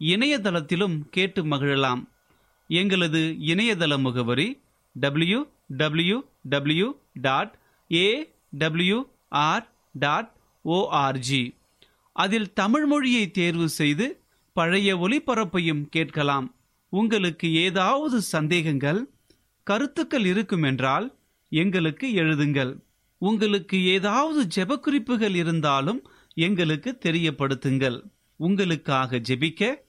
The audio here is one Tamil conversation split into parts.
இணையதளத்திலும் கேட்டு மகிழலாம். எங்களது இணையதள முகவரி W W W dot A W R dot ORG அதில் தமிழ் மொழியை தேர்வு செய்து பழைய ஒளிபரப்பையும் கேட்கலாம். உங்களுக்கு ஏதாவது சந்தேகங்கள் கருத்துக்கள் இருக்குமென்றால் எங்களுக்கு எழுதுங்கள். உங்களுக்கு ஏதாவது ஜெபக்குறிப்புகள் இருந்தாலும் எங்களுக்கு தெரியப்படுத்துங்கள். உங்களுக்காக ஜெபிக்க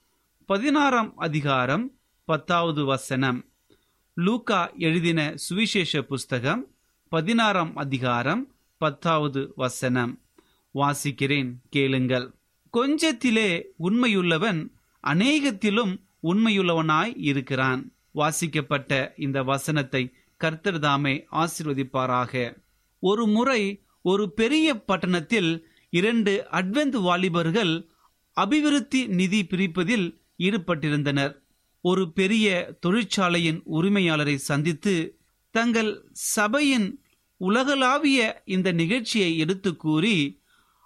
பதினாறாம் அதிகாரம் பத்தாவது வசனம். லூகா எழுதின சுவிசேஷ புஸ்தகம் பதினாறாம் அதிகாரம் பத்தாவது வசனம். வாசிக்கிறேன் கேளுங்கள். கொஞ்சத்திலே உண்மையுள்ளவன் அநேகத்திலும் உண்மையுள்ளவனாய் இருக்கிறான். வாசிக்கப்பட்ட இந்த வசனத்தை கர்த்தர்தாமே ஆசிர்வதிப்பாராக. ஒரு முறை ஒரு பெரிய பட்டணத்தில் இரண்டு அட்வென்த் வாலிபர்கள் அபிவிருத்தி நிதி பிரிப்பதில் ஈடுபட்டிருந்தனர். ஒரு பெரிய தொழிற்சாலையின் உரிமையாளரை சந்தித்து தங்கள் சபையின் உலகளாவிய இந்த நிகழ்ச்சியை எடுத்து கூறி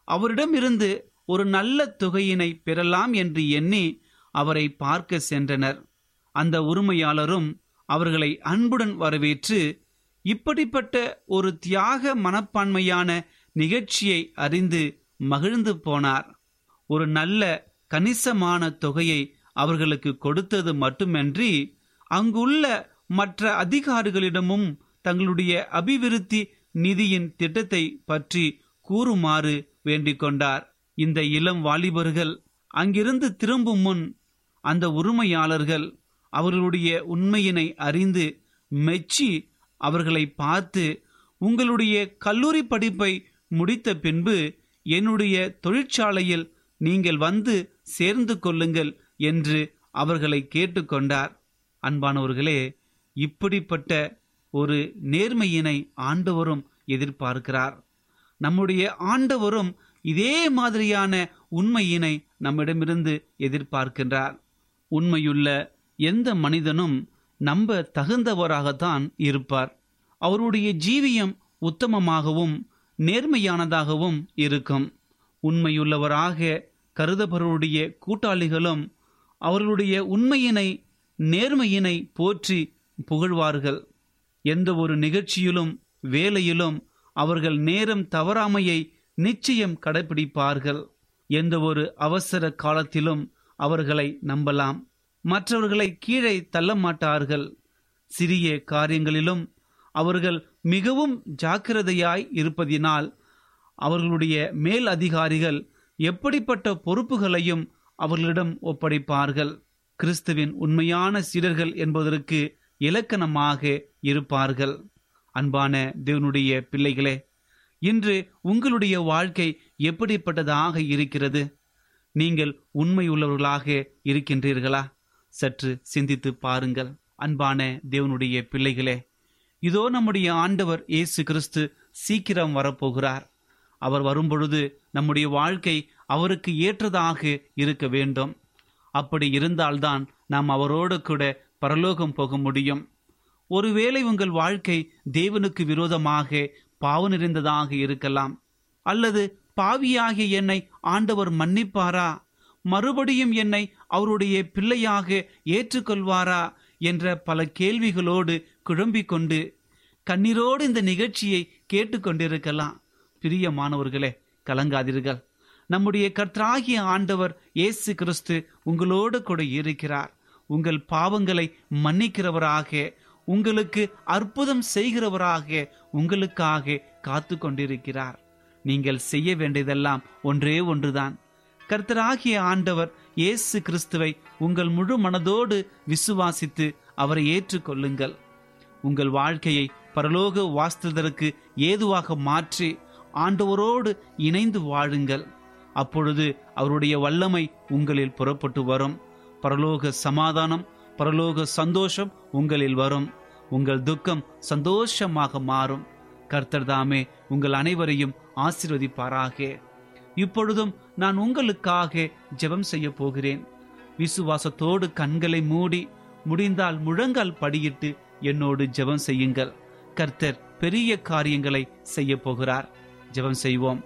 அவரிடமிருந்து ஒரு நல்ல தொகையினை பெறலாம் என்று எண்ணி அவரை பார்க்க சென்றனர். அந்த உரிமையாளரும் அவர்களை அன்புடன் வரவேற்று இப்படிப்பட்ட ஒரு தியாக மனப்பான்மையான நிகழ்ச்சியை அறிந்து மகிழ்ந்து போனார். ஒரு நல்ல கணிசமான தொகையை அவர்களுக்கு கொடுத்தது மட்டுமன்றி அங்குள்ள மற்ற அதிகாரிகளிடமும் தங்களுடைய அபிவிருத்தி நிதியின் திட்டத்தை பற்றி கூறுமாறு வேண்டிக் கொண்டார். இந்த இளம் வாலிபர்கள் அங்கிருந்து திரும்பும் முன் அந்த உரிமையாளர்கள் அவர்களுடைய உண்மையினை அறிந்து மெச்சி அவர்களை பார்த்து உங்களுடைய கல்லூரி படிப்பை முடித்த பின்பு என்னுடைய தொழிற்சாலையில் நீங்கள் வந்து சேர்ந்து கொள்ளுங்கள் என்று அவர்களை கேட்டுக்கொண்டார். அன்பானவர்களே இப்படிப்பட்ட ஒரு நேர்மையினை ஆண்டவரும் எதிர்பார்க்கிறார். நம்முடைய ஆண்டவரும் இதே மாதிரியான உண்மையினை நம்மிடமிருந்து எதிர்பார்க்கின்றார். உண்மையுள்ள எந்த மனிதனும் நம்ப தகுந்தவராகத்தான் இருப்பார். அவருடைய ஜீவியம் உத்தமமாகவும் நேர்மையானதாகவும் இருக்கும். உண்மையுள்ளவராக கருதபவருடைய கூட்டாளிகளும் அவர்களுடைய உண்மையினை நேர்மையினை போற்றி புகழ்வார்கள். எந்த ஒரு நிகழ்ச்சியிலும் வேலையிலும் அவர்கள் நேரம் தவறாமையை நிச்சயம் கடைபிடிப்பார்கள் எந்த ஒரு அவசர காலத்திலும் அவர்களை நம்பலாம். மற்றவர்களை கீழே தள்ள மாட்டார்கள். சிறிய காரியங்களிலும் அவர்கள் மிகவும் ஜாக்கிரதையாய் இருப்பதினால் அவர்களுடைய மேல் அதிகாரிகள் எப்படிப்பட்ட பொறுப்புகளையும் அவர்களிடம் ஒப்படைப்பார்கள். கிறிஸ்துவின் உண்மையான சீடர்கள் என்பதற்கு இலக்கணமாக இருப்பார்கள். அன்பான தேவனுடைய பிள்ளைகளே இன்று உங்களுடைய வாழ்க்கை எப்படிப்பட்டதாக இருக்கிறது? நீங்கள் உண்மையுள்ளவர்களாக இருக்கின்றீர்களா? சற்று சிந்தித்து பாருங்கள் அன்பான தேவனுடைய பிள்ளைகளே. இதோ நம்முடைய ஆண்டவர் இயேசு கிறிஸ்து சீக்கிரம் வரப்போகிறார். அவர் வரும்பொழுது நம்முடைய வாழ்க்கை அவருக்கு ஏற்றதாக இருக்க வேண்டும். அப்படி இருந்தால்தான் நாம் அவரோடு கூட பரலோகம் போக முடியும். ஒருவேளை உங்கள் வாழ்க்கை தேவனுக்கு விரோதமாக பாவ நிறைந்ததாக இருக்கலாம். அல்லது பாவியாகிய என்னை ஆண்டவர் மன்னிப்பாரா? மறுபடியும் என்னை அவருடைய பிள்ளையாக ஏற்றுக்கொள்வாரா? என்ற பல கேள்விகளோடு குழம்பிக் கொண்டு கண்ணீரோடு இந்த நிகழ்ச்சியை கேட்டுக்கொண்டிருக்கலாம் பிரியமானவர்களே கலங்காதீர்கள். நம்முடைய கர்த்தராகிய ஆண்டவர் இயேசு கிறிஸ்து உங்களோடு கூட இருக்கிறார். உங்கள் பாவங்களை மன்னிக்கிறவராக உங்களுக்கு அற்புதம் செய்கிறவராக உங்களுக்காக காத்து கொண்டிருக்கிறார். நீங்கள் செய்ய வேண்டியதெல்லாம் ஒன்றே ஒன்றுதான். கர்த்தராகிய ஆண்டவர் இயேசு கிறிஸ்துவை உங்கள் முழு மனதோடு விசுவாசித்து அவரை ஏற்றுக்கொள்ளுங்கள். உங்கள் வாழ்க்கையை பரலோக வாஸ்துவதற்கு ஏதுவாக மாற்றி ஆண்டவரோடு இணைந்து வாழுங்கள். அப்பொழுது அவருடைய வல்லமை உங்களில் புறப்பட்டு வரும். பரலோக சமாதானம் பரலோக சந்தோஷம் உங்களில் வரும். உங்கள் துக்கம் சந்தோஷமாக மாறும். கர்த்தர் தாமே உங்கள் அனைவரையும் ஆசிர்வதிப்பாராக. இப்பொழுதும் நான் உங்களுக்காக ஜெபம் செய்ய போகிறேன். விசுவாசத்தோடு கண்களை மூடி முடிந்தால் முழங்கால் படியிட்டு என்னோடு ஜெபம் செய்யுங்கள். கர்த்தர் பெரிய காரியங்களை செய்ய போகிறார். ஜெபம் செய்வோம்.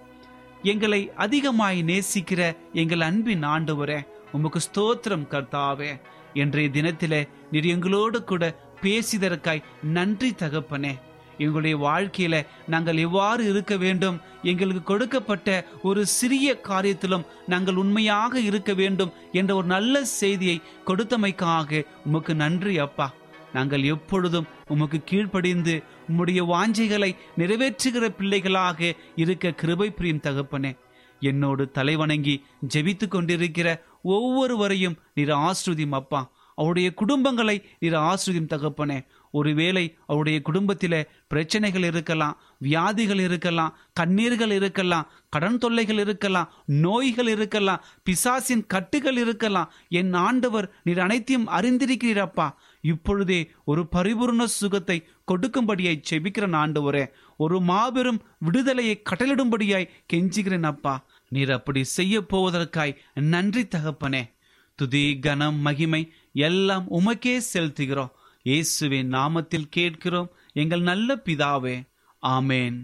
எங்களை அதிகமாய் நேசிக்கிற எங்கள் அன்பின் ஆண்டவரே உமக்கு ஸ்தோத்திரம் கர்த்தாவே. இன்றைய தினத்திலே நீர் எங்களோடு கூட பேசிதற்காய் நன்றி தகப்பனே. எங்களுடைய வாழ்க்கையில நாங்கள் எவ்வாறு இருக்க வேண்டும் எங்களுக்கு கொடுக்கப்பட்ட ஒரு சிறிய காரியத்திலும் நாங்கள் உண்மையாக இருக்க வேண்டும் என்ற ஒரு நல்ல செய்தியை கொடுத்தமைக்காக உமக்கு நன்றி அப்பா. நாங்கள் எப்பொழுதும் உமக்கு கீழ்ப்படிந்து உம்முடைய வாஞ்சைகளை நிறைவேற்றுகிற பிள்ளைகளாக இருக்க கிருபை பிரியும் தகப்பனே. என்னோடு தலைவணங்கி ஜெபித்து கொண்டிருக்கிற ஒவ்வொருவரையும் நீர் ஆஸ்ருதியும் அப்பா. அவருடைய குடும்பங்களை நீர் ஆஸ்ருதியும் தகப்பனே. ஒருவேளை அவருடைய குடும்பத்தில் பிரச்சனைகள் இருக்கலாம் வியாதிகள் இருக்கலாம் கண்ணீர்கள் இருக்கலாம் கடன் தொல்லைகள் இருக்கலாம் நோய்கள் இருக்கலாம் பிசாசின் கட்டுகள் இருக்கலாம். என் ஆண்டவர் நீர் அனைத்தையும் அறிந்திருக்கிறீரப்பா இப்பொழுதே ஒரு பரிபூர்ண சுகத்தை கொடுக்கும்படியாய் செபிக்கிறேன் ஆண்டவரே. ஒரு மாபெரும் விடுதலையை கட்டளிடும்படியாய் கெஞ்சுகிறேன் அப்பா. நீர் அப்படி செய்ய போவதற்காய் நன்றி தகப்பனே. துதி கனம் மகிமை எல்லாம் உமக்கே செலுத்துகிறோம். இயேசுவின் நாமத்தில் கேட்கிறோம். எங்கள் நல்ல பிதாவே. ஆமேன்.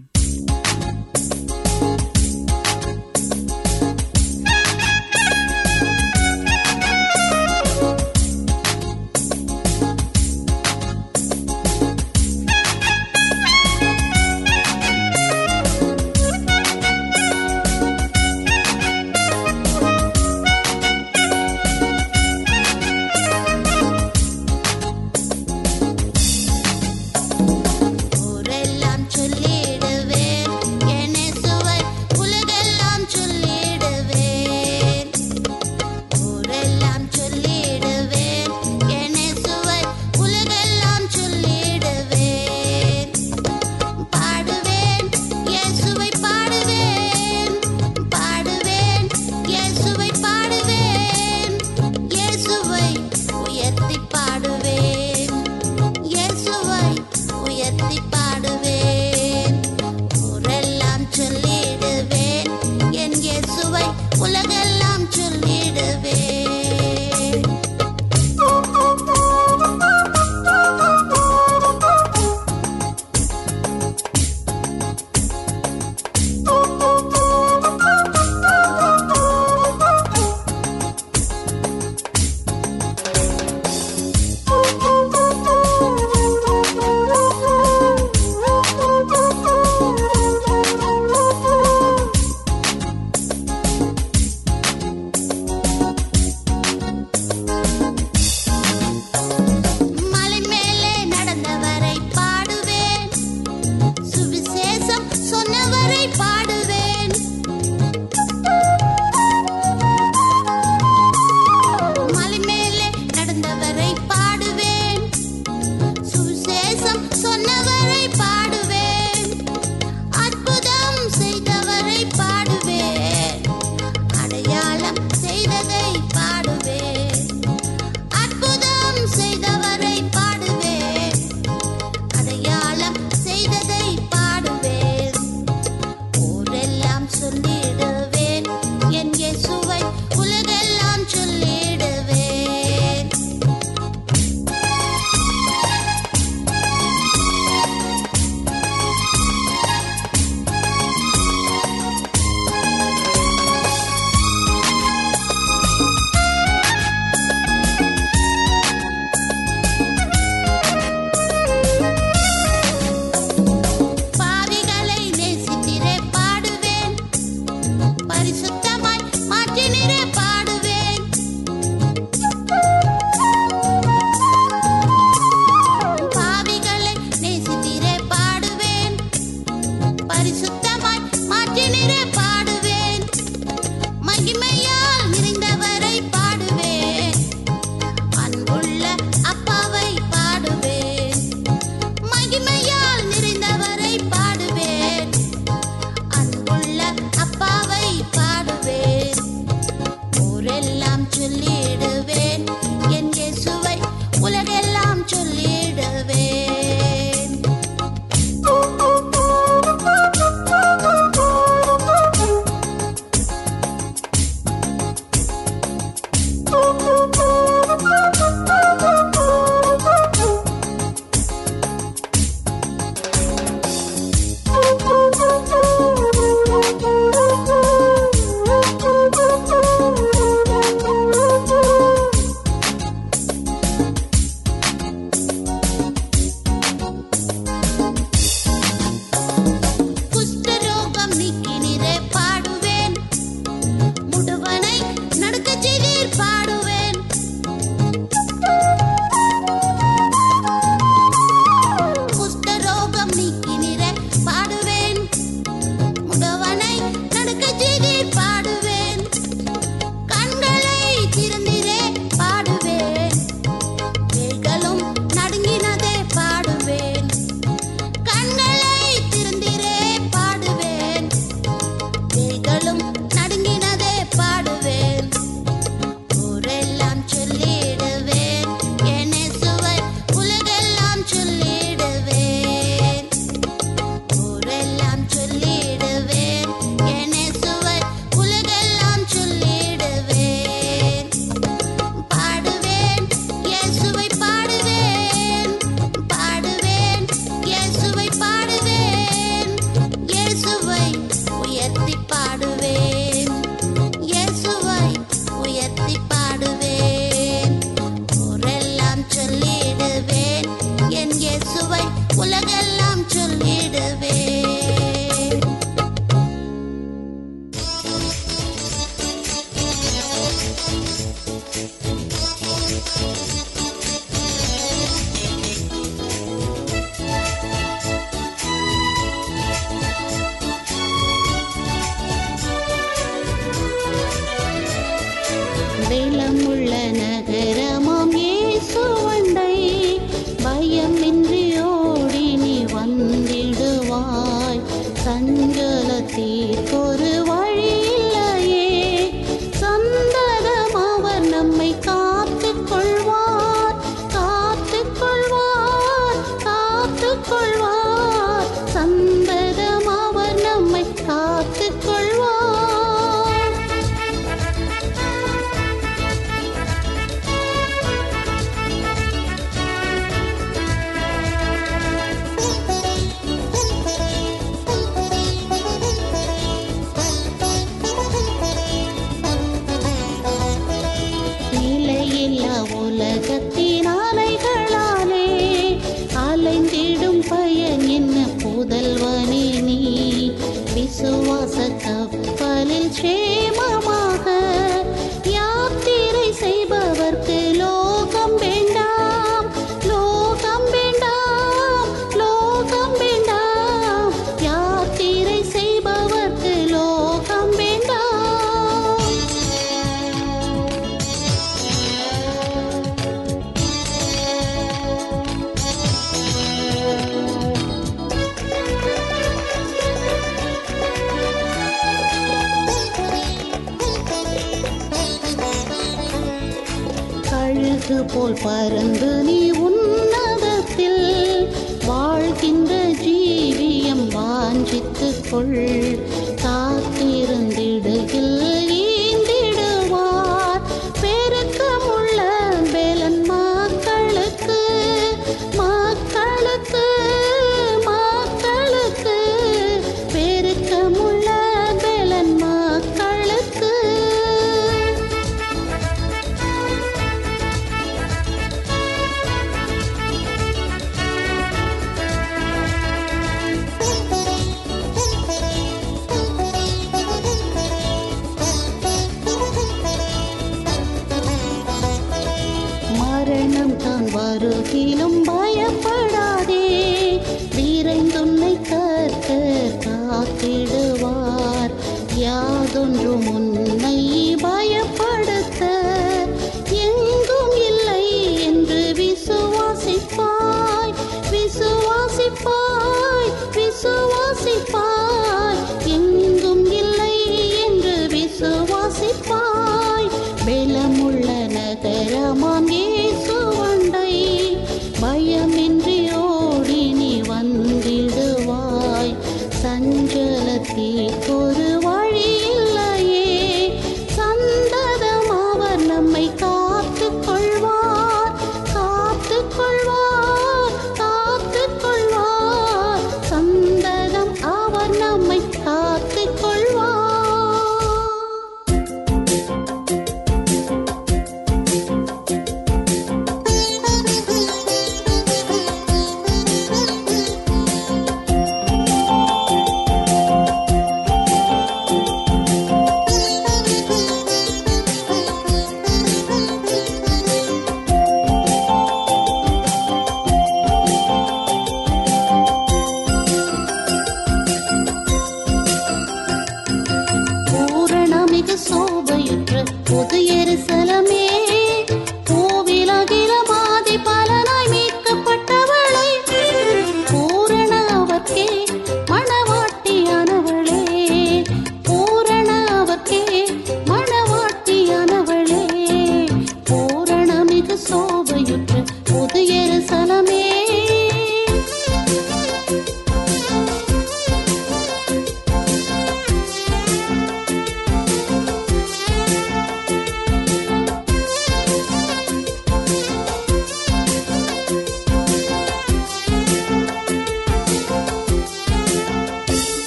ञ्जलति